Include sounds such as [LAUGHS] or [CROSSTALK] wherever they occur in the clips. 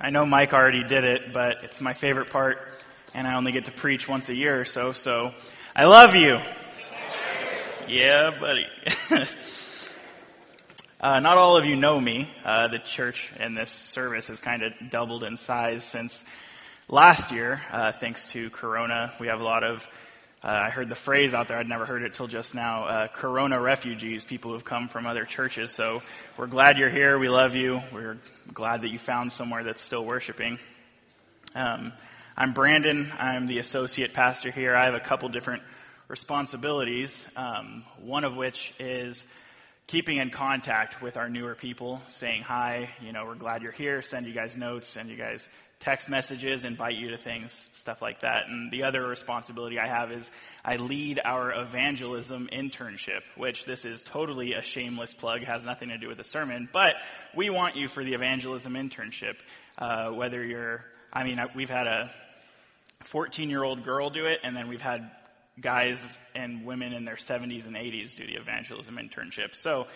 I know Mike already did it, but it's my favorite part, and I only get to preach once a year or so, so I love you. Yeah, buddy. [LAUGHS] uh, not all of you know me. Uh, the church in this service has kind of doubled in size since last year, uh, thanks to Corona. We have a lot of uh, I heard the phrase out there, I'd never heard it till just now, uh, Corona refugees, people who've come from other churches. So we're glad you're here. We love you. We're glad that you found somewhere that's still worshiping. Um, I'm Brandon. I'm the associate pastor here. I have a couple different responsibilities, um, one of which is keeping in contact with our newer people, saying hi, you know, we're glad you're here, send you guys notes, send you guys text messages, invite you to things, stuff like that. And the other responsibility I have is I lead our evangelism internship, which this is totally a shameless plug, has nothing to do with the sermon, but we want you for the evangelism internship. Uh, whether you're, I mean, we've had a 14 year old girl do it, and then we've had guys and women in their 70s and 80s do the evangelism internship. So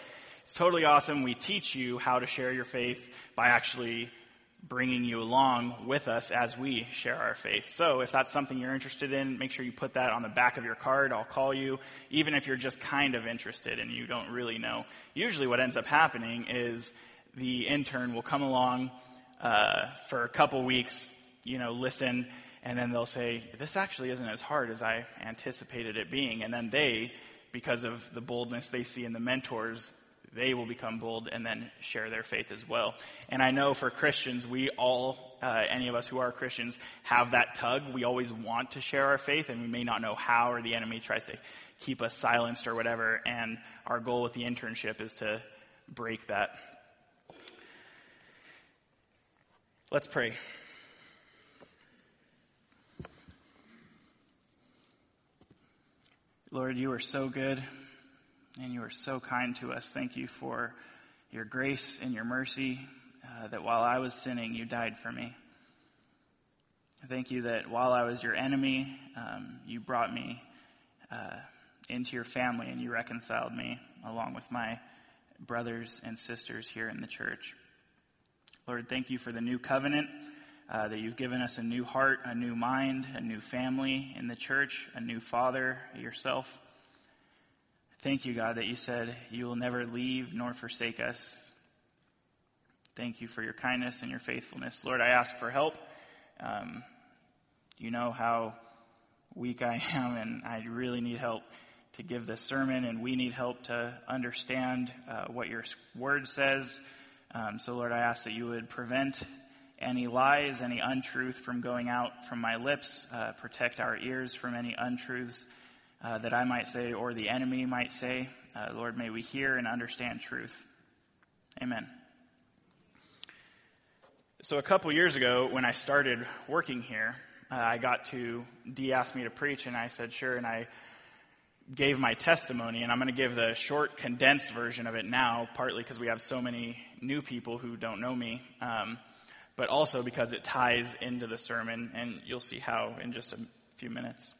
it's totally awesome. We teach you how to share your faith by actually bringing you along with us as we share our faith. So if that's something you're interested in, make sure you put that on the back of your card. I'll call you, even if you're just kind of interested and you don't really know. Usually what ends up happening is the intern will come along uh, for a couple weeks, you know, listen, and then they'll say, this actually isn't as hard as I anticipated it being. And then they, because of the boldness they see in the mentors, they will become bold and then share their faith as well. And I know for Christians, we all, uh, any of us who are Christians, have that tug. We always want to share our faith, and we may not know how, or the enemy tries to keep us silenced or whatever. And our goal with the internship is to break that. Let's pray. Lord, you are so good and you are so kind to us. Thank you for your grace and your mercy, uh, that while I was sinning, you died for me. Thank you that while I was your enemy, um, you brought me uh, into your family and you reconciled me along with my brothers and sisters here in the church. Lord, thank you for the new covenant, uh, that you've given us a new heart, a new mind, a new family in the church, a new father yourself. Thank you, God, that you said you will never leave nor forsake us. Thank you for your kindness and your faithfulness. Lord, I ask for help. Um, you know how weak I [LAUGHS] am, and I really need help to give this sermon, and we need help to understand uh, what your word says. Um, so, Lord, I ask that you would prevent any lies, any untruth from going out from my lips, uh, protect our ears from any untruths uh, that I might say or the enemy might say. Uh, Lord, may we hear and understand truth. Amen. So, a couple years ago, when I started working here, uh, I got to, Dee asked me to preach, and I said, sure, and I gave my testimony, and I'm going to give the short, condensed version of it now, partly because we have so many new people who don't know me, um, but also because it ties into the sermon, and you'll see how in just a few minutes.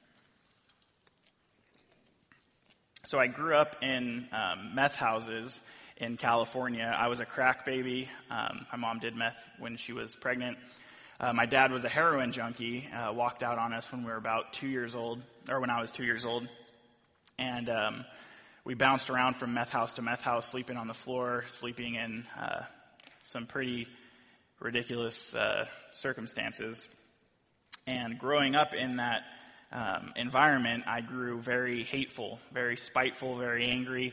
So I grew up in um, meth houses in California. I was a crack baby. Um, my mom did meth when she was pregnant. Uh, my dad was a heroin junkie, uh, walked out on us when we were about two years old, or when I was two years old. And um, we bounced around from meth house to meth house, sleeping on the floor, sleeping in uh, some pretty ridiculous uh, circumstances. And growing up in that um, environment, I grew very hateful, very spiteful, very angry.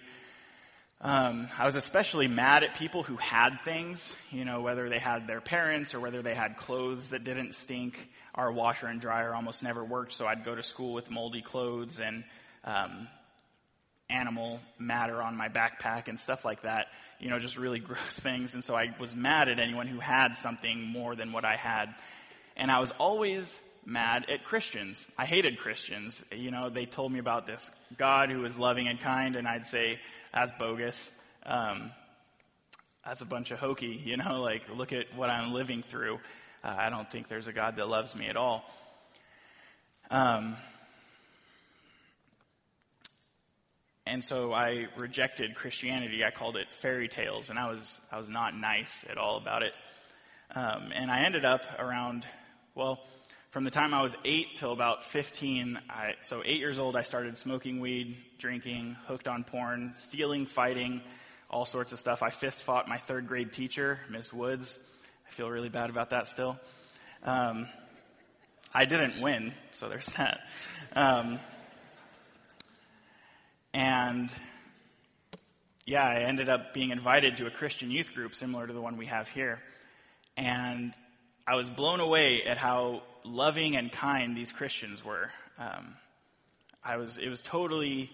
Um, I was especially mad at people who had things, you know, whether they had their parents or whether they had clothes that didn't stink. Our washer and dryer almost never worked, so I'd go to school with moldy clothes and um, animal matter on my backpack and stuff like that, you know, just really [LAUGHS] gross things. And so I was mad at anyone who had something more than what I had. And I was always mad at Christians. I hated Christians. You know, they told me about this God who is loving and kind, and I'd say, that's bogus. Um, that's a bunch of hokey, you know, [LAUGHS] like, look at what I'm living through. Uh, I don't think there's a God that loves me at all. Um, and so I rejected Christianity. I called it fairy tales, and I was, I was not nice at all about it. Um, and I ended up around, well, from the time I was eight till about 15, I, so eight years old, I started smoking weed, drinking, hooked on porn, stealing, fighting, all sorts of stuff. I fist fought my third grade teacher, Miss Woods. I feel really bad about that still. Um, I didn't win, so there's that. Um, and yeah, I ended up being invited to a Christian youth group similar to the one we have here. And I was blown away at how loving and kind these Christians were. Um, I was, it was totally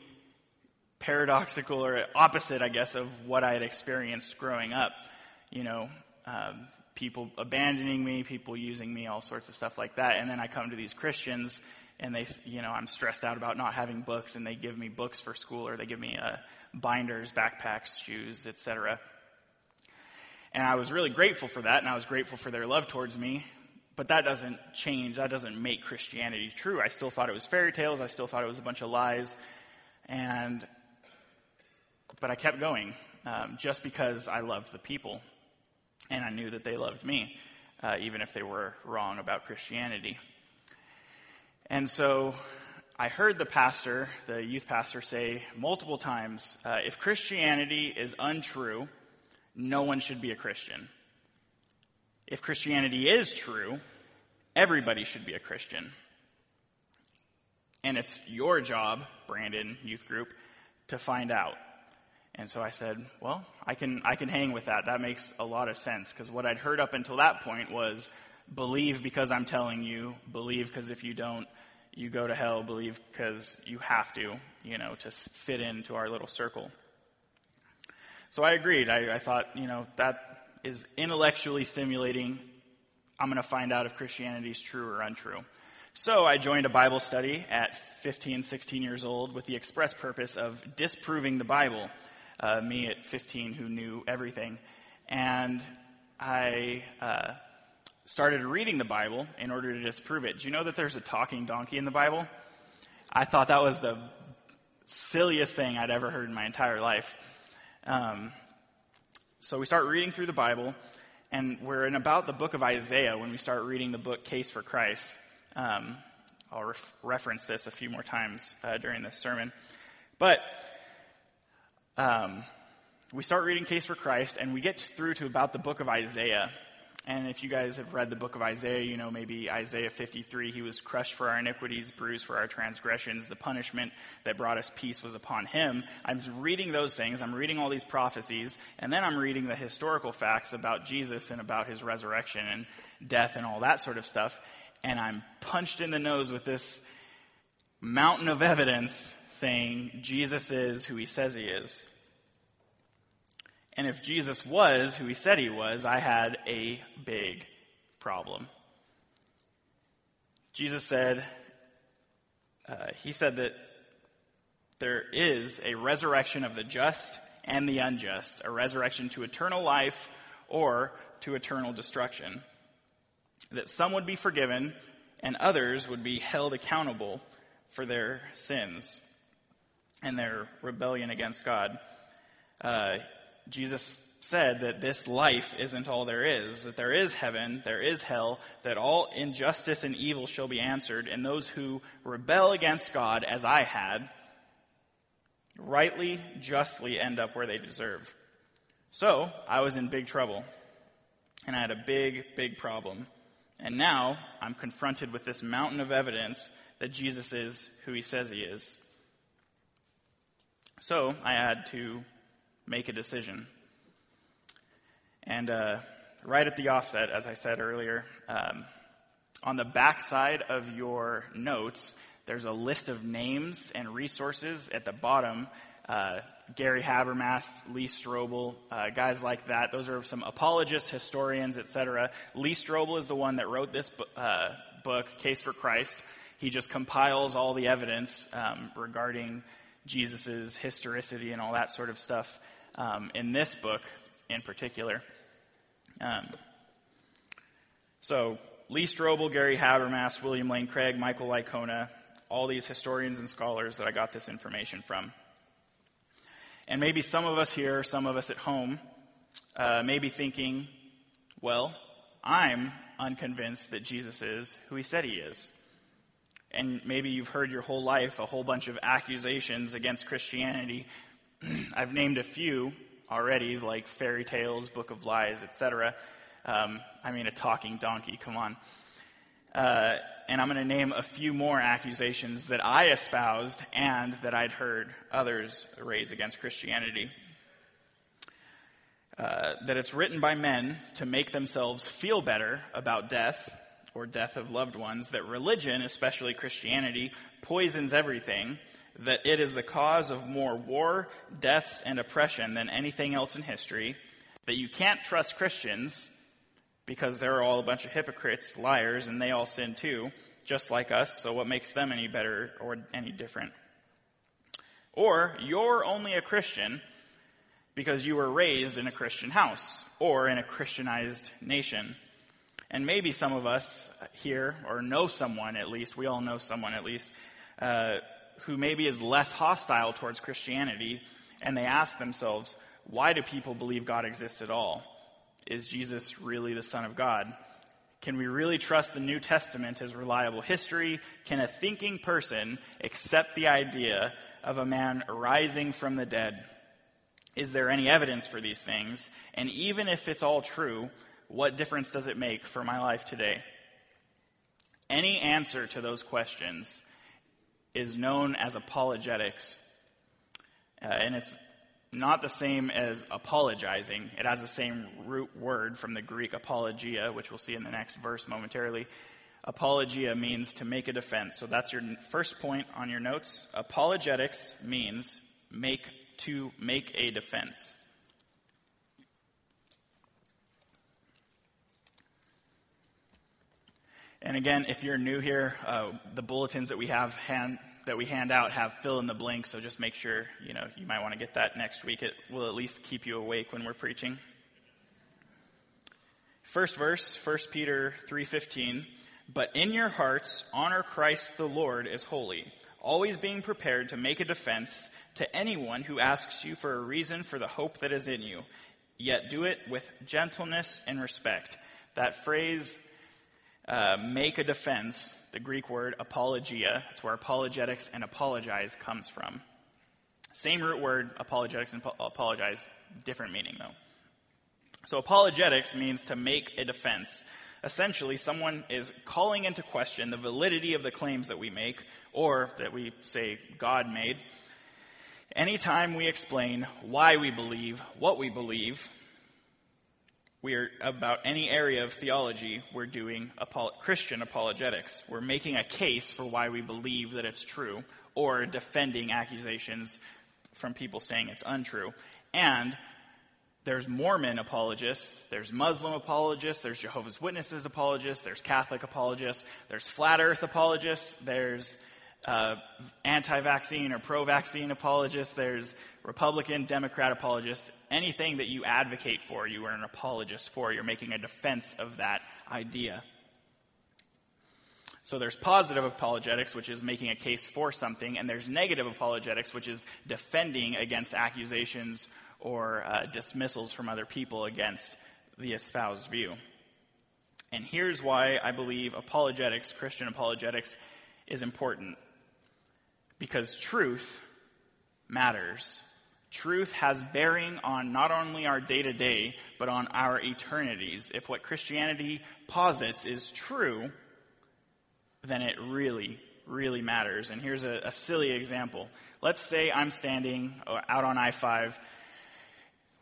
paradoxical or opposite, I guess, of what I had experienced growing up. You know, um, people abandoning me, people using me, all sorts of stuff like that. And then I come to these Christians and they, you know, I'm stressed out about not having books and they give me books for school or they give me uh, binders, backpacks, shoes, etc. And I was really grateful for that and I was grateful for their love towards me. But that doesn't change, that doesn't make Christianity true. I still thought it was fairy tales, I still thought it was a bunch of lies. And, but I kept going um, just because I loved the people and I knew that they loved me, uh, even if they were wrong about Christianity. And so I heard the pastor, the youth pastor, say multiple times uh, if Christianity is untrue, no one should be a Christian. If Christianity is true, everybody should be a Christian. And it's your job, Brandon Youth Group, to find out. And so I said, well, I can, I can hang with that. That makes a lot of sense because what I'd heard up until that point was believe because I'm telling you, believe because if you don't, you go to hell, believe because you have to, you know, to fit into our little circle. So I agreed. I, I thought, you know, that is intellectually stimulating. I'm going to find out if Christianity is true or untrue. So I joined a Bible study at 15, 16 years old with the express purpose of disproving the Bible uh, me at 15 who knew everything. And I uh, started reading the Bible in order to disprove it. Do you know that there's a talking donkey in the Bible? I thought that was the silliest thing I'd ever heard in my entire life. Um, so we start reading through the Bible, and we're in about the book of Isaiah when we start reading the book Case for Christ. Um, I'll ref- reference this a few more times uh, during this sermon. But um, we start reading Case for Christ, and we get through to about the book of Isaiah. And if you guys have read the book of Isaiah, you know maybe Isaiah 53, he was crushed for our iniquities, bruised for our transgressions. The punishment that brought us peace was upon him. I'm reading those things. I'm reading all these prophecies. And then I'm reading the historical facts about Jesus and about his resurrection and death and all that sort of stuff. And I'm punched in the nose with this mountain of evidence saying Jesus is who he says he is. And if Jesus was who he said he was, I had a big problem. Jesus said, uh, he said that there is a resurrection of the just and the unjust, a resurrection to eternal life or to eternal destruction. That some would be forgiven and others would be held accountable for their sins and their rebellion against God. Uh, Jesus said that this life isn't all there is, that there is heaven, there is hell, that all injustice and evil shall be answered, and those who rebel against God, as I had, rightly, justly end up where they deserve. So, I was in big trouble, and I had a big, big problem. And now, I'm confronted with this mountain of evidence that Jesus is who he says he is. So I had to make a decision. And uh, right at the offset, as I said earlier, um, on the back side of your notes, there's a list of names and resources at the bottom. Uh, Gary Habermas, Lee Strobel, uh, guys like that. Those are some apologists, historians, etc. Lee Strobel is the one that wrote this bu- uh, book, Case for Christ. He just compiles all the evidence um, regarding Jesus' historicity and all that sort of stuff um, in this book in particular. Um, so, Lee Strobel, Gary Habermas, William Lane Craig, Michael Licona, all these historians and scholars that I got this information from. And maybe some of us here, some of us at home, uh, may be thinking, well, I'm unconvinced that Jesus is who he said he is. And maybe you've heard your whole life a whole bunch of accusations against Christianity. [CLEARS THROAT] I've named a few already, like fairy tales, book of lies, etc. Um, I mean, a talking donkey, come on. Uh, and I'm going to name a few more accusations that I espoused and that I'd heard others raise against Christianity. Uh, that it's written by men to make themselves feel better about death or death of loved ones, that religion, especially Christianity, poisons everything, that it is the cause of more war, deaths, and oppression than anything else in history, that you can't trust Christians because they're all a bunch of hypocrites, liars, and they all sin too, just like us, so what makes them any better or any different? Or you're only a Christian because you were raised in a Christian house or in a Christianized nation. And maybe some of us here, or know someone at least, we all know someone at least, uh, who maybe is less hostile towards Christianity, and they ask themselves, why do people believe God exists at all? Is Jesus really the Son of God? Can we really trust the New Testament as reliable history? Can a thinking person accept the idea of a man rising from the dead? Is there any evidence for these things? And even if it's all true, what difference does it make for my life today? Any answer to those questions is known as apologetics. Uh, and it's not the same as apologizing. It has the same root word from the Greek apologia, which we'll see in the next verse momentarily. Apologia means to make a defense. So that's your first point on your notes. Apologetics means make to make a defense. And again, if you're new here, uh, the bulletins that we have hand, that we hand out have fill in the blank, so just make sure, you know, you might want to get that next week. It will at least keep you awake when we're preaching. First verse, 1 Peter 3:15, "But in your hearts honor Christ the Lord as holy, always being prepared to make a defense to anyone who asks you for a reason for the hope that is in you, yet do it with gentleness and respect." That phrase uh, make a defense, the Greek word apologia, it's where apologetics and apologize comes from. Same root word, apologetics and apologize, different meaning though. So apologetics means to make a defense. Essentially, someone is calling into question the validity of the claims that we make, or that we say God made. Anytime we explain why we believe what we believe, we are about any area of theology, we're doing Christian apologetics. We're making a case for why we believe that it's true, or defending accusations from people saying it's untrue. And there's Mormon apologists, there's Muslim apologists, there's Jehovah's Witnesses apologists, there's Catholic apologists, there's flat earth apologists, there's uh, anti vaccine or pro vaccine apologists, there's Republican, Democrat apologists. Anything that you advocate for, you are an apologist for. You're making a defense of that idea. So there's positive apologetics, which is making a case for something, and there's negative apologetics, which is defending against accusations or uh, dismissals from other people against the espoused view. And here's why I believe apologetics, Christian apologetics, is important. Because truth matters. Truth has bearing on not only our day to day, but on our eternities. If what Christianity posits is true, then it really, really matters. And here's a, a silly example. Let's say I'm standing uh, out on I 5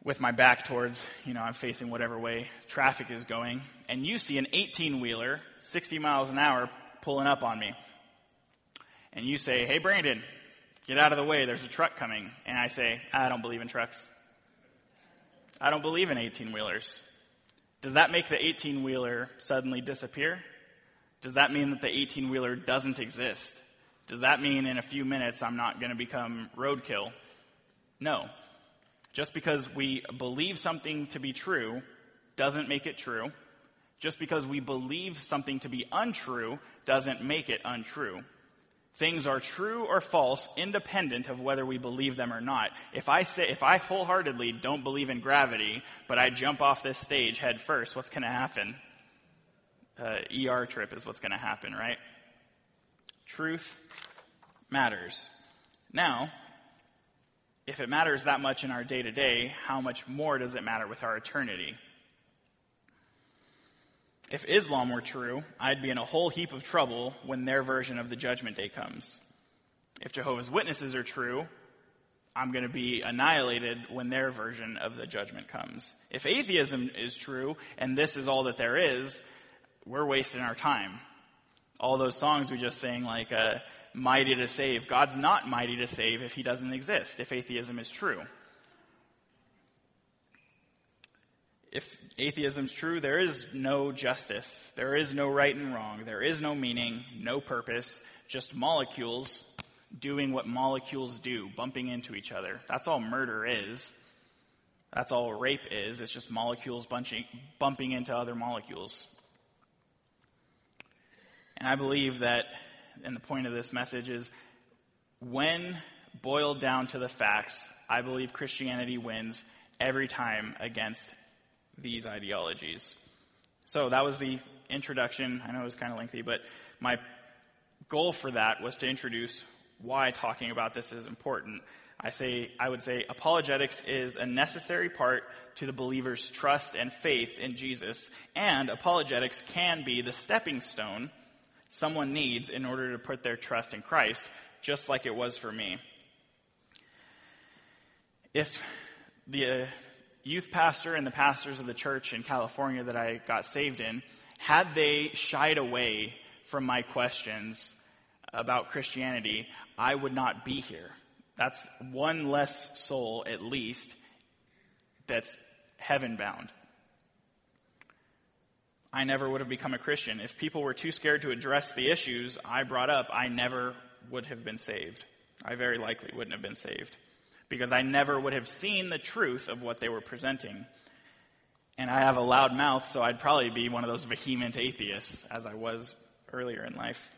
with my back towards, you know, I'm facing whatever way traffic is going, and you see an 18 wheeler, 60 miles an hour, pulling up on me and you say, Hey, Brandon, get out of the way, there's a truck coming. And I say, I don't believe in trucks. I don't believe in 18 wheelers. Does that make the 18 wheeler suddenly disappear? Does that mean that the 18 wheeler doesn't exist? Does that mean in a few minutes I'm not going to become roadkill? No. Just because we believe something to be true doesn't make it true. Just because we believe something to be untrue doesn't make it untrue. Things are true or false independent of whether we believe them or not. If I say, if I wholeheartedly don't believe in gravity, but I jump off this stage head first, what's going to happen? uh, ER trip is what's going to happen, right? Truth matters. Now, if it matters that much in our day to day, how much more does it matter with our eternity? If Islam were true, I'd be in a whole heap of trouble when their version of the judgment day comes. If Jehovah's Witnesses are true, I'm going to be annihilated when their version of the judgment comes. If atheism is true and this is all that there is, we're wasting our time. All those songs we just sang, like uh, Mighty to Save, God's not mighty to save if he doesn't exist, if atheism is true. If atheism is true, there is no justice, there is no right and wrong, there is no meaning, no purpose, just molecules doing what molecules do, bumping into each other. That's all murder is. That's all rape is. It's just molecules bunching, bumping into other molecules. And I believe that, and the point of this message is when boiled down to the facts, I believe Christianity wins every time against these ideologies. So that was the introduction. I know it was kind of lengthy, but my goal for that was to introduce why talking about this is important. I say I would say apologetics is a necessary part to the believer's trust and faith in Jesus, and apologetics can be the stepping stone someone needs in order to put their trust in Christ, just like it was for me. If the uh, youth pastor and the pastors of the church in California that I got saved in had they shied away from my questions about Christianity, I would not be here. That's one less soul, at least, that's heaven bound. I never would have become a Christian. If people were too scared to address the issues I brought up, I never would have been saved. I very likely wouldn't have been saved because I never would have seen the truth of what they were presenting. And I have a loud mouth, so I'd probably be one of those vehement atheists as I was earlier in life.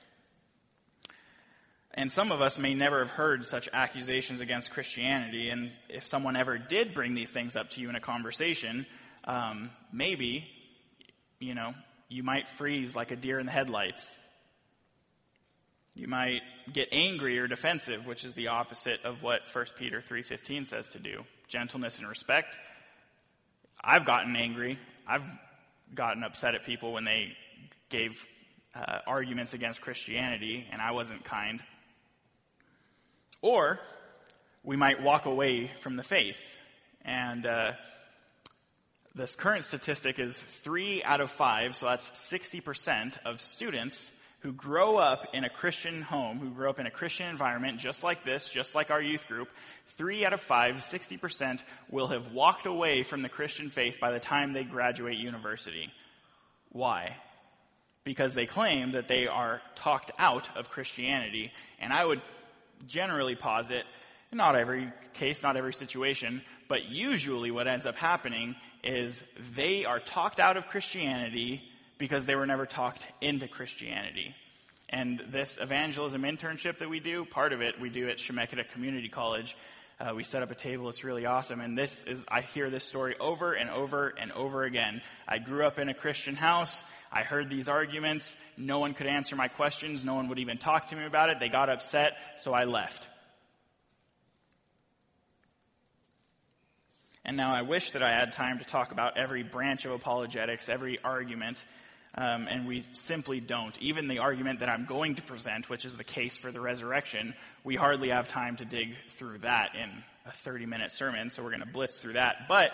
And some of us may never have heard such accusations against Christianity. And if someone ever did bring these things up to you in a conversation, um, maybe, you know, you might freeze like a deer in the headlights. You might get angry or defensive, which is the opposite of what 1 Peter 3:15 says to do. Gentleness and respect. I've gotten angry. I've gotten upset at people when they gave uh, arguments against Christianity, and I wasn't kind. Or we might walk away from the faith. And uh, this current statistic is three out of five, so that's 60% of students who grow up in a Christian home, who grow up in a Christian environment, just like this, just like our youth group, three out of five, 60%, will have walked away from the Christian faith by the time they graduate university. Why? Because they claim that they are talked out of Christianity. And I would generally posit, not every case, not every situation, but usually what ends up happening is they are talked out of Christianity because they were never talked into Christianity. And this evangelism internship that we do, part of it we do at Chemeketa Community College. Uh, we set up a table. It's really awesome. And this is, I hear this story over and over and over again. I grew up in a Christian house. I heard these arguments. No one could answer my questions. No one would even talk to me about it. They got upset, so I left. And now I wish that I had time to talk about every branch of apologetics, every argument, um, and we simply don't. Even the argument that I'm going to present, which is the case for the resurrection, we hardly have time to dig through that in a 30 minute sermon, so we're going to blitz through that. But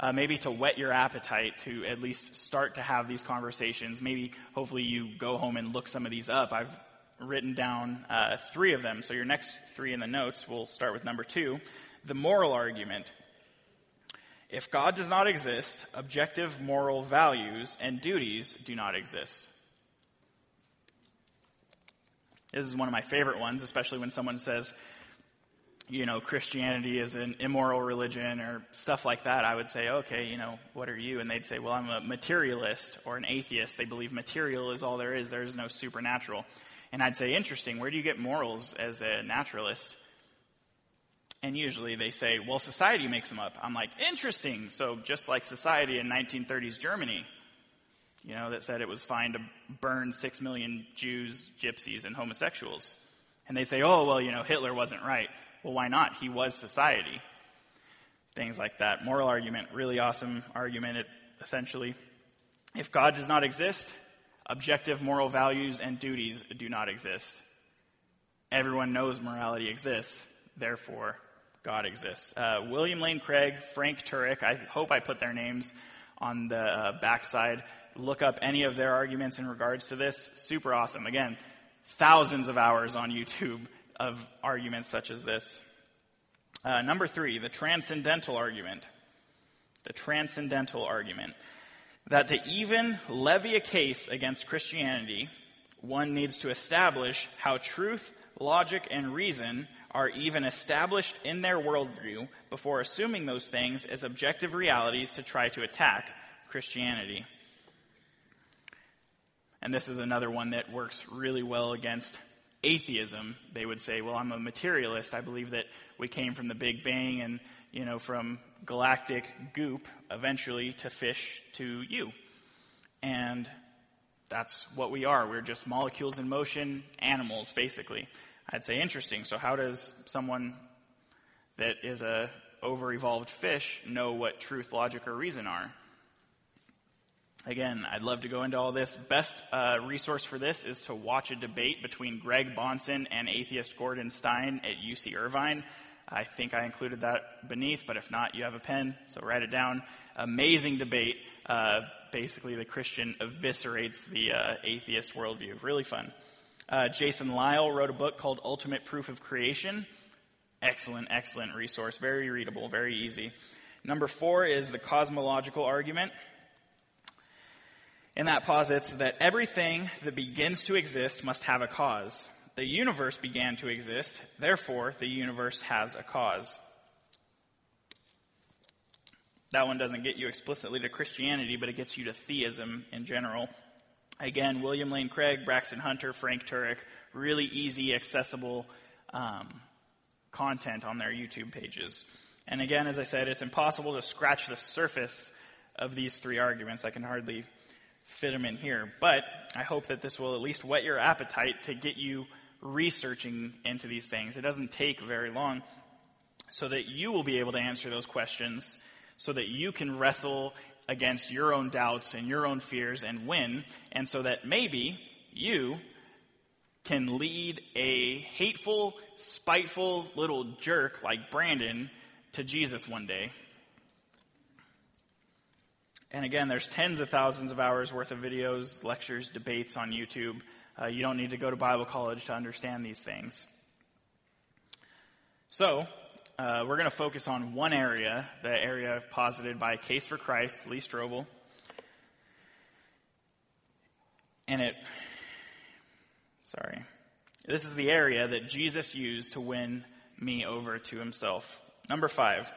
uh, maybe to whet your appetite to at least start to have these conversations. Maybe, hopefully, you go home and look some of these up. I've written down uh, three of them. So, your next three in the notes, we'll start with number two the moral argument. If God does not exist, objective moral values and duties do not exist. This is one of my favorite ones, especially when someone says, you know, Christianity is an immoral religion or stuff like that, I would say, okay, you know, what are you? And they'd say, well, I'm a materialist or an atheist. They believe material is all there is, there is no supernatural. And I'd say, interesting, where do you get morals as a naturalist? And usually they say, well, society makes them up. I'm like, interesting. So just like society in 1930s Germany. you know, that said it was fine to burn six million Jews, gypsies, and homosexuals. And they say, oh, well, you know, Hitler wasn't right. Well, why not? He was society. Things like that. Moral argument, really awesome argument, essentially. If God does not exist, objective moral values and duties do not exist. Everyone knows morality exists, therefore, God exists. Uh, William Lane Craig, Frank Turek, I hope I put their names on the uh, backside. Look up any of their arguments in regards to this. Super awesome. Again, thousands of hours on YouTube of arguments such as this. Uh, number three, the transcendental argument. The transcendental argument. That to even levy a case against Christianity, one needs to establish how truth, logic, and reason are even established in their worldview before assuming those things as objective realities to try to attack Christianity. And this is another one that works really well against atheism. They would say, well, I'm a materialist. I believe that we came from the Big Bang and, you know, from galactic goop eventually to fish to you. And that's what we are. We're just molecules in motion, animals, basically. I'd say interesting. So how does someone that is a over-evolved fish know what truth, logic, or reason are? Again, I'd love to go into all this. Best uh, resource for this is to watch a debate between Greg Bahnsen and atheist Gordon Stein at UC Irvine. I think I included that beneath, but if not, you have a pen, so write it down. Amazing debate. Uh, basically, the Christian eviscerates the uh, atheist worldview. Really fun. Uh, Jason Lisle wrote a book called Ultimate Proof of Creation. Excellent, excellent resource. Very readable, very easy. Number four is the cosmological argument. And that posits that everything that begins to exist must have a cause. The universe began to exist, therefore, the universe has a cause. That one doesn't get you explicitly to Christianity, but it gets you to theism in general. Again, William Lane Craig, Braxton Hunter, Frank Turek, really easy, accessible um, content on their YouTube pages. And again, as I said, it's impossible to scratch the surface of these three arguments. I can hardly fit them in here. But I hope that this will at least whet your appetite to get you researching into these things. It doesn't take very long so that you will be able to answer those questions so that you can wrestle against your own doubts and your own fears and win, and so that maybe you can lead a hateful, spiteful little jerk like Brandon to Jesus one day. And again, there's tens of thousands of hours worth of videos, lectures, debates on YouTube. Uh, you don't need to go to Bible college to understand these things. So, uh, we're going to focus on one area, the area posited by Case for Christ, Lee Strobel. And it, sorry, this is the area that Jesus used to win me over to himself. Number five,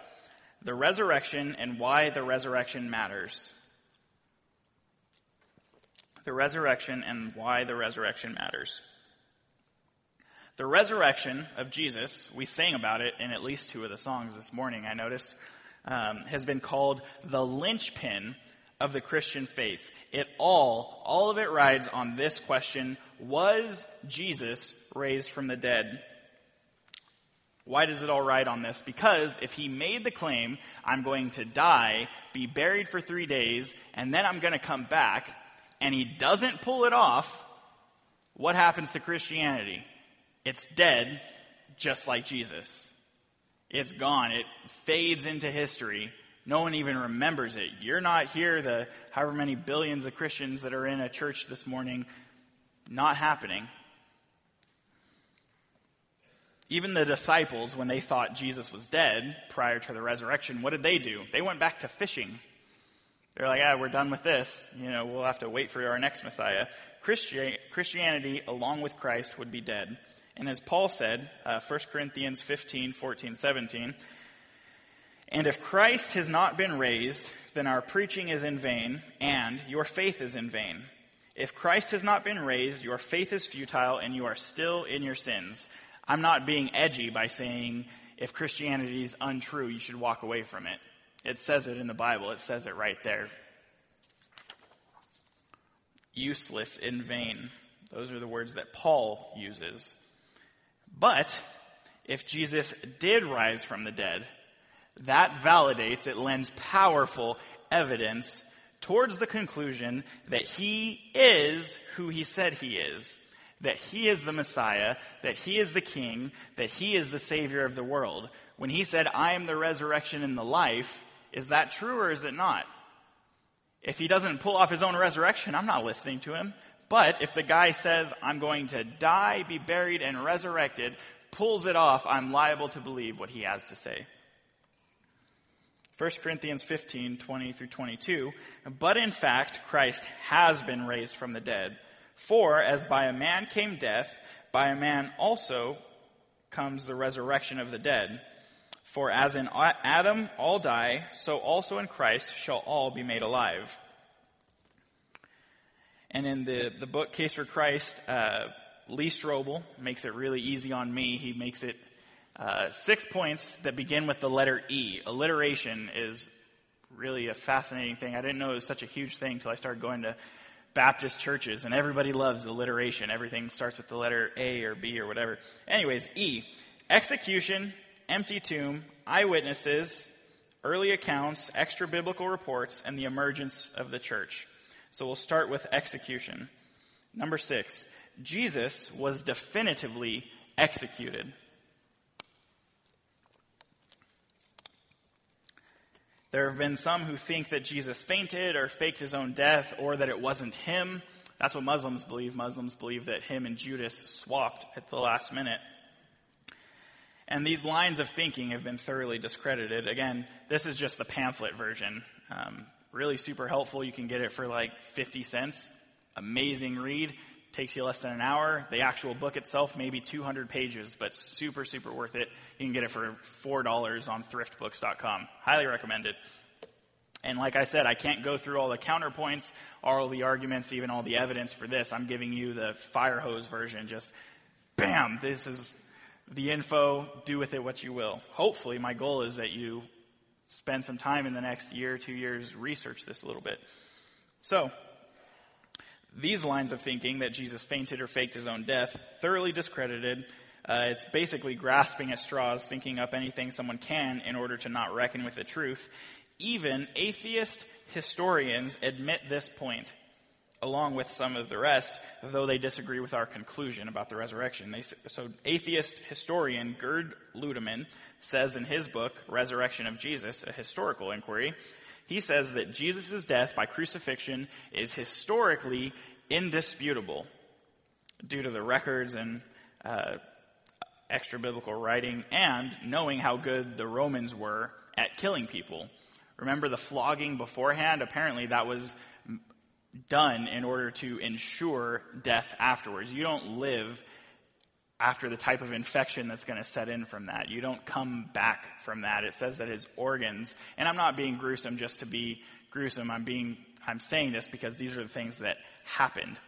the resurrection and why the resurrection matters. The resurrection and why the resurrection matters. The resurrection of Jesus, we sang about it in at least two of the songs this morning, I noticed, um, has been called the linchpin of the Christian faith. It all, all of it rides on this question Was Jesus raised from the dead? Why does it all ride on this? Because if he made the claim, I'm going to die, be buried for three days, and then I'm going to come back, and he doesn't pull it off, what happens to Christianity? It's dead, just like Jesus. It's gone. It fades into history. No one even remembers it. You're not here, the however many billions of Christians that are in a church this morning, not happening. Even the disciples, when they thought Jesus was dead prior to the resurrection, what did they do? They went back to fishing. They're like, ah, we're done with this. You know, we'll have to wait for our next Messiah. Christianity, along with Christ, would be dead. And as Paul said, uh, 1 Corinthians 15, 14, 17, and if Christ has not been raised, then our preaching is in vain, and your faith is in vain. If Christ has not been raised, your faith is futile, and you are still in your sins. I'm not being edgy by saying if Christianity is untrue, you should walk away from it. It says it in the Bible, it says it right there. useless, in vain. Those are the words that Paul uses. But if Jesus did rise from the dead, that validates, it lends powerful evidence towards the conclusion that he is who he said he is, that he is the Messiah, that he is the King, that he is the Savior of the world. When he said, I am the resurrection and the life, is that true or is it not? If he doesn't pull off his own resurrection, I'm not listening to him. But if the guy says, I'm going to die, be buried, and resurrected, pulls it off, I'm liable to believe what he has to say. 1 Corinthians 15, 20 through 22. But in fact, Christ has been raised from the dead. For as by a man came death, by a man also comes the resurrection of the dead. For as in Adam all die, so also in Christ shall all be made alive. And in the, the book Case for Christ, uh, Lee Strobel makes it really easy on me. He makes it uh, six points that begin with the letter E. Alliteration is really a fascinating thing. I didn't know it was such a huge thing until I started going to Baptist churches, and everybody loves alliteration. Everything starts with the letter A or B or whatever. Anyways, E. Execution, empty tomb, eyewitnesses, early accounts, extra biblical reports, and the emergence of the church. So we'll start with execution. Number six, Jesus was definitively executed. There have been some who think that Jesus fainted or faked his own death or that it wasn't him. That's what Muslims believe. Muslims believe that him and Judas swapped at the last minute. And these lines of thinking have been thoroughly discredited. Again, this is just the pamphlet version. Um, really super helpful. You can get it for like 50 cents. Amazing read. Takes you less than an hour. The actual book itself, maybe 200 pages, but super, super worth it. You can get it for $4 on thriftbooks.com. Highly recommend it. And like I said, I can't go through all the counterpoints, all the arguments, even all the evidence for this. I'm giving you the fire hose version. Just bam, this is the info. Do with it what you will. Hopefully, my goal is that you spend some time in the next year, two years, research this a little bit. So, these lines of thinking that Jesus fainted or faked his own death, thoroughly discredited. Uh, it's basically grasping at straws, thinking up anything someone can in order to not reckon with the truth. Even atheist historians admit this point, along with some of the rest, though they disagree with our conclusion about the resurrection. They, so, atheist historian Gerd Ludemann says in his book, Resurrection of Jesus, a historical inquiry, he says that Jesus' death by crucifixion is historically indisputable due to the records and uh, extra biblical writing and knowing how good the Romans were at killing people. Remember the flogging beforehand? Apparently, that was done in order to ensure death afterwards. You don't live after the type of infection that's going to set in from that. You don't come back from that. It says that his organs, and I'm not being gruesome just to be gruesome. I'm being I'm saying this because these are the things that happened.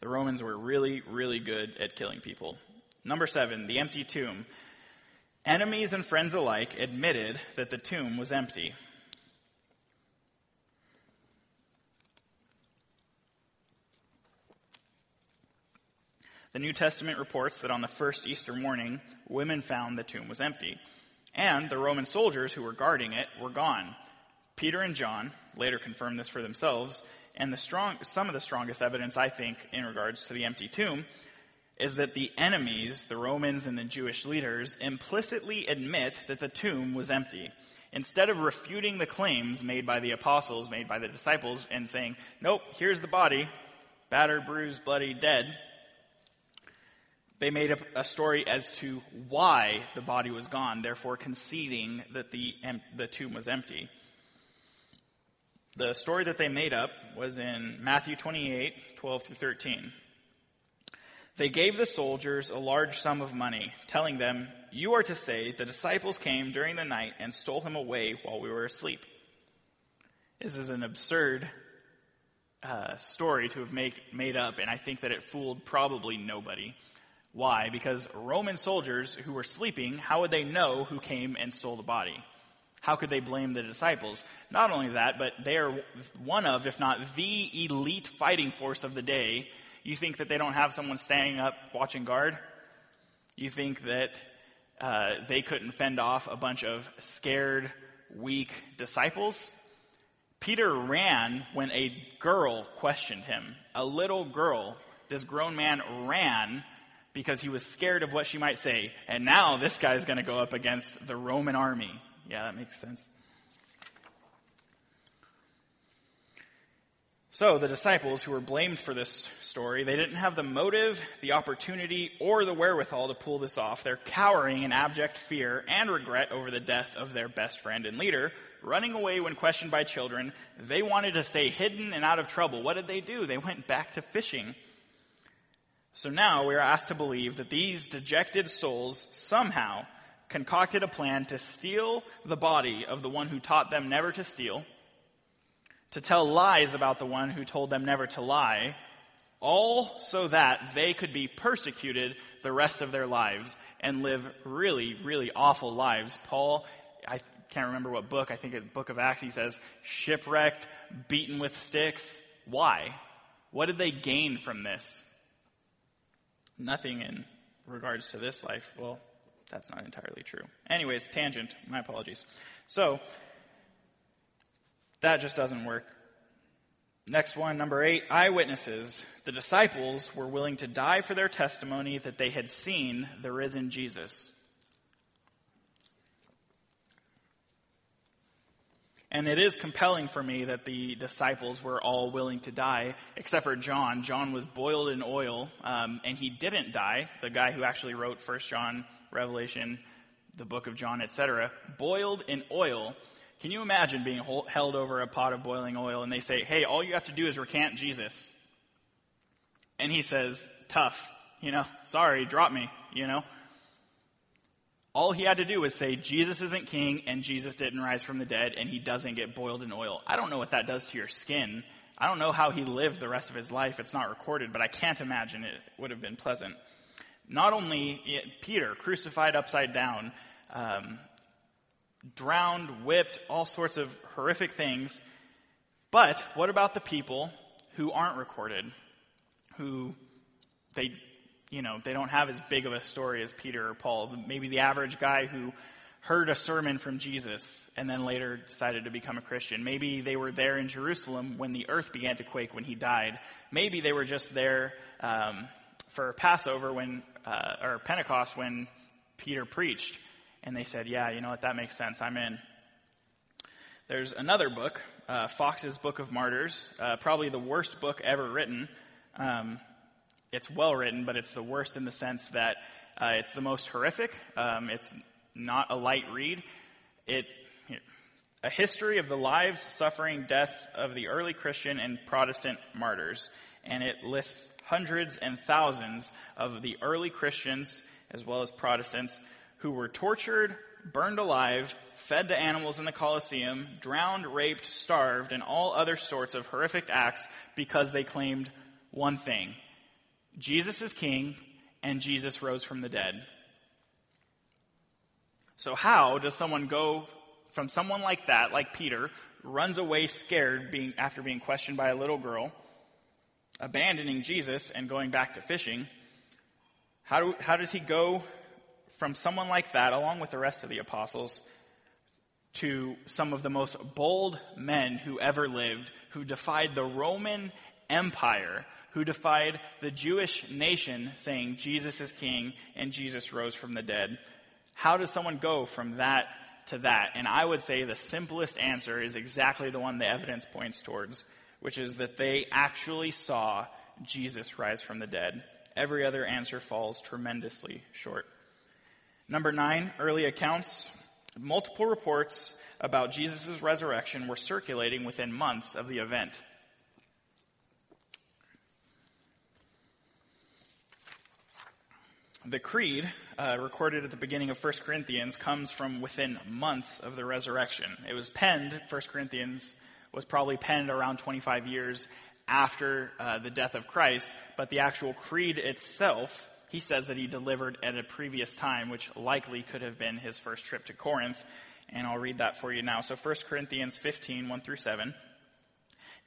The Romans were really, really good at killing people. Number seven, the empty tomb. Enemies and friends alike admitted that the tomb was empty. The New Testament reports that on the first Easter morning, women found the tomb was empty, and the Roman soldiers who were guarding it were gone. Peter and John later confirmed this for themselves, and the strong, some of the strongest evidence, I think, in regards to the empty tomb is that the enemies, the Romans and the Jewish leaders, implicitly admit that the tomb was empty. Instead of refuting the claims made by the apostles, made by the disciples, and saying, nope, here's the body, battered, bruised, bloody, dead, they made up a story as to why the body was gone, therefore conceding that the, the tomb was empty. The story that they made up was in Matthew 28 12 through 13. They gave the soldiers a large sum of money, telling them, You are to say, the disciples came during the night and stole him away while we were asleep. This is an absurd uh, story to have make, made up, and I think that it fooled probably nobody. Why? Because Roman soldiers who were sleeping, how would they know who came and stole the body? How could they blame the disciples? Not only that, but they are one of, if not the elite fighting force of the day. You think that they don't have someone standing up watching guard? You think that uh, they couldn't fend off a bunch of scared, weak disciples? Peter ran when a girl questioned him. A little girl, this grown man ran because he was scared of what she might say. And now this guy is going to go up against the Roman army. Yeah, that makes sense. So, the disciples who were blamed for this story, they didn't have the motive, the opportunity, or the wherewithal to pull this off. They're cowering in abject fear and regret over the death of their best friend and leader, running away when questioned by children. They wanted to stay hidden and out of trouble. What did they do? They went back to fishing. So now we are asked to believe that these dejected souls somehow concocted a plan to steal the body of the one who taught them never to steal to tell lies about the one who told them never to lie, all so that they could be persecuted the rest of their lives and live really, really awful lives. Paul, I can't remember what book, I think it's book of Acts, he says, shipwrecked, beaten with sticks. Why? What did they gain from this? Nothing in regards to this life. Well, that's not entirely true. Anyways, tangent. My apologies. So, that just doesn't work. Next one, number eight, eyewitnesses. The disciples were willing to die for their testimony that they had seen the risen Jesus. And it is compelling for me that the disciples were all willing to die, except for John. John was boiled in oil, um, and he didn't die. The guy who actually wrote First John, Revelation, the book of John, etc., boiled in oil can you imagine being held over a pot of boiling oil and they say, hey, all you have to do is recant Jesus? And he says, tough, you know, sorry, drop me, you know? All he had to do was say, Jesus isn't king and Jesus didn't rise from the dead and he doesn't get boiled in oil. I don't know what that does to your skin. I don't know how he lived the rest of his life. It's not recorded, but I can't imagine it would have been pleasant. Not only Peter, crucified upside down, um, drowned, whipped, all sorts of horrific things. But what about the people who aren't recorded? Who they, you know, they don't have as big of a story as Peter or Paul. Maybe the average guy who heard a sermon from Jesus and then later decided to become a Christian. Maybe they were there in Jerusalem when the earth began to quake when he died. Maybe they were just there um, for Passover when, uh, or Pentecost when Peter preached. And they said, Yeah, you know what? That makes sense. I'm in. There's another book, uh, Fox's Book of Martyrs, uh, probably the worst book ever written. Um, it's well written, but it's the worst in the sense that uh, it's the most horrific. Um, it's not a light read. It, a history of the lives, suffering, deaths of the early Christian and Protestant martyrs. And it lists hundreds and thousands of the early Christians as well as Protestants who were tortured, burned alive, fed to animals in the Colosseum, drowned, raped, starved, and all other sorts of horrific acts because they claimed one thing Jesus is king and Jesus rose from the dead. So, how does someone go from someone like that, like Peter, runs away scared being, after being questioned by a little girl, abandoning Jesus and going back to fishing? How, do, how does he go from someone like that, along with the rest of the apostles, to some of the most bold men who ever lived, who defied the Roman Empire, who defied the Jewish nation, saying Jesus is king and Jesus rose from the dead. How does someone go from that to that? And I would say the simplest answer is exactly the one the evidence points towards, which is that they actually saw Jesus rise from the dead. Every other answer falls tremendously short. Number nine, early accounts. Multiple reports about Jesus' resurrection were circulating within months of the event. The creed, uh, recorded at the beginning of 1 Corinthians, comes from within months of the resurrection. It was penned, 1 Corinthians was probably penned around 25 years after uh, the death of Christ, but the actual creed itself he says that he delivered at a previous time, which likely could have been his first trip to Corinth. And I'll read that for you now. So 1 Corinthians 15, 1 through 7.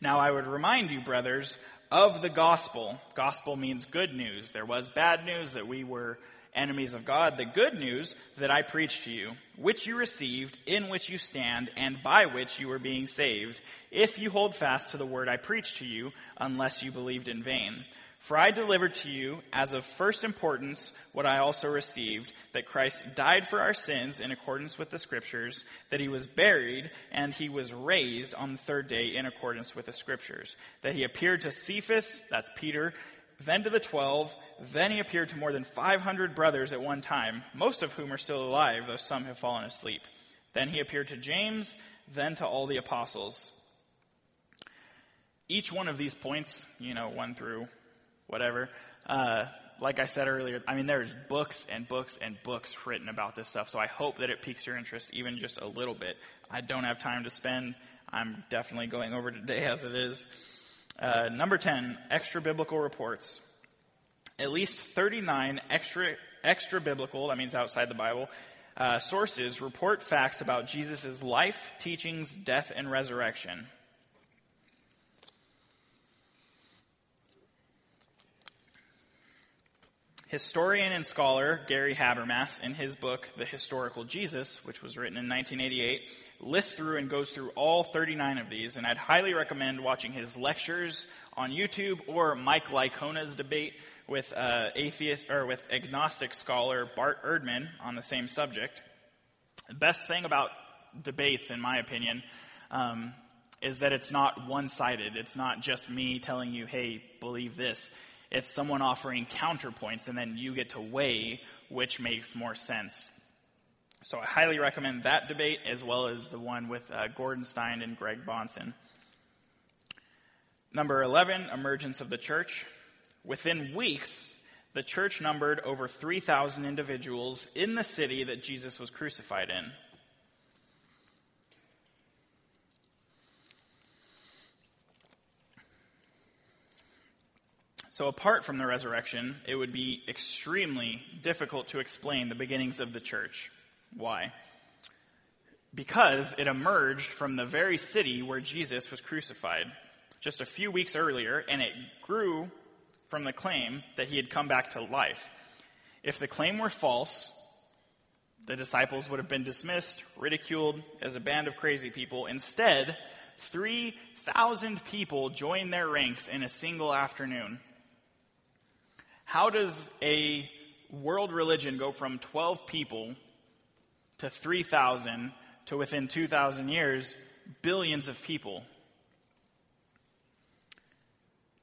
Now I would remind you, brothers, of the gospel. Gospel means good news. There was bad news that we were enemies of God. The good news that I preached to you, which you received, in which you stand, and by which you are being saved, if you hold fast to the word I preached to you, unless you believed in vain. For I delivered to you as of first importance what I also received that Christ died for our sins in accordance with the Scriptures, that he was buried, and he was raised on the third day in accordance with the Scriptures, that he appeared to Cephas, that's Peter, then to the twelve, then he appeared to more than 500 brothers at one time, most of whom are still alive, though some have fallen asleep. Then he appeared to James, then to all the apostles. Each one of these points, you know, one through whatever. Uh, like I said earlier, I mean, there's books and books and books written about this stuff, so I hope that it piques your interest even just a little bit. I don't have time to spend. I'm definitely going over today [LAUGHS] as it is. Uh, number 10, extra biblical reports. At least 39 extra, extra biblical, that means outside the Bible, uh, sources report facts about Jesus' life, teachings, death, and resurrection. Historian and scholar Gary Habermas, in his book, The Historical Jesus, which was written in 1988, lists through and goes through all 39 of these, and I'd highly recommend watching his lectures on YouTube or Mike Licona's debate with uh, atheist or with agnostic scholar Bart Ehrman on the same subject. The best thing about debates, in my opinion, um, is that it's not one-sided. It's not just me telling you, "Hey, believe this." It's someone offering counterpoints, and then you get to weigh which makes more sense. So I highly recommend that debate as well as the one with uh, Gordon Stein and Greg Bahnsen. Number 11, emergence of the church. Within weeks, the church numbered over 3,000 individuals in the city that Jesus was crucified in. So, apart from the resurrection, it would be extremely difficult to explain the beginnings of the church. Why? Because it emerged from the very city where Jesus was crucified just a few weeks earlier, and it grew from the claim that he had come back to life. If the claim were false, the disciples would have been dismissed, ridiculed as a band of crazy people. Instead, 3,000 people joined their ranks in a single afternoon. How does a world religion go from 12 people to 3,000 to within 2,000 years, billions of people?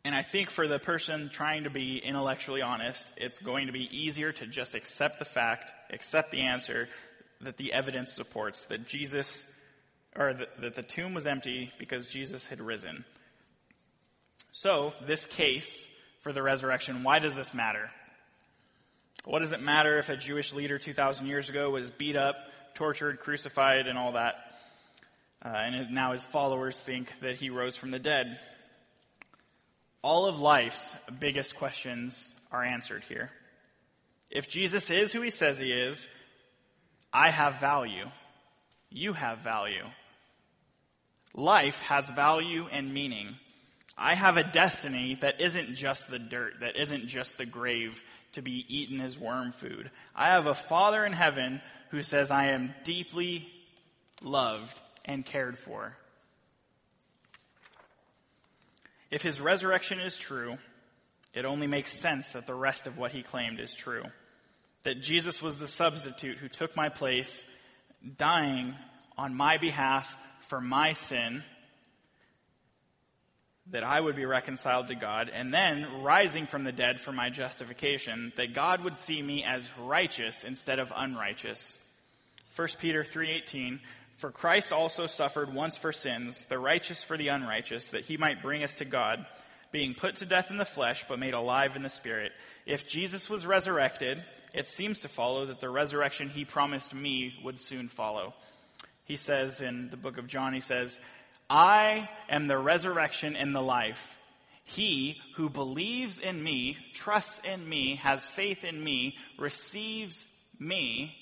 And I think for the person trying to be intellectually honest, it's going to be easier to just accept the fact, accept the answer that the evidence supports that Jesus, or that, that the tomb was empty because Jesus had risen. So, this case for the resurrection. Why does this matter? What does it matter if a Jewish leader 2,000 years ago was beat up, tortured, crucified, and all that? Uh, and now his followers think that he rose from the dead. All of life's biggest questions are answered here. If Jesus is who he says he is, I have value. You have value. Life has value and meaning. I have a destiny that isn't just the dirt, that isn't just the grave to be eaten as worm food. I have a Father in heaven who says I am deeply loved and cared for. If his resurrection is true, it only makes sense that the rest of what he claimed is true. That Jesus was the substitute who took my place, dying on my behalf for my sin that I would be reconciled to God, and then rising from the dead for my justification, that God would see me as righteous instead of unrighteous. 1 Peter 3:18 For Christ also suffered once for sins, the righteous for the unrighteous, that he might bring us to God, being put to death in the flesh but made alive in the spirit. If Jesus was resurrected, it seems to follow that the resurrection he promised me would soon follow. He says in the book of John, he says, I am the resurrection and the life. He who believes in me, trusts in me, has faith in me, receives me,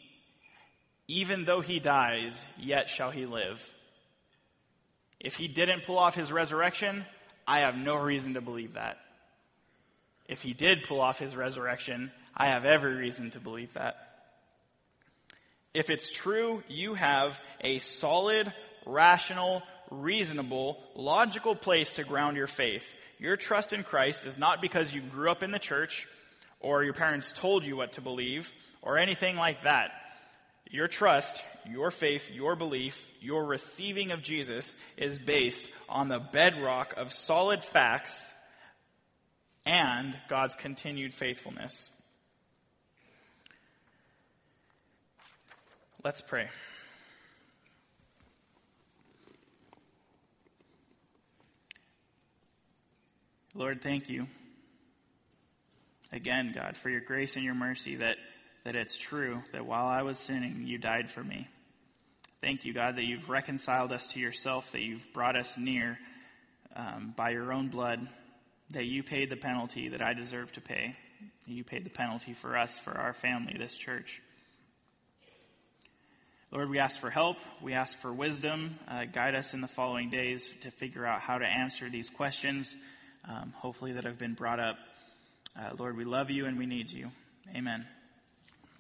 Even though he dies, yet shall he live. If he didn't pull off his resurrection, I have no reason to believe that. If he did pull off his resurrection, I have every reason to believe that. If it's true, you have a solid, rational, reasonable, logical place to ground your faith. Your trust in Christ is not because you grew up in the church or your parents told you what to believe or anything like that. Your trust, your faith, your belief, your receiving of Jesus is based on the bedrock of solid facts and God's continued faithfulness. Let's pray. Lord, thank you again, God, for your grace and your mercy that, that it's true that while I was sinning, you died for me. Thank you, God, that you've reconciled us to yourself, that you've brought us near um, by your own blood, that you paid the penalty that I deserve to pay. You paid the penalty for us, for our family, this church. Lord, we ask for help. We ask for wisdom. Uh, guide us in the following days to figure out how to answer these questions, um, hopefully, that have been brought up. Uh, Lord, we love you and we need you. Amen.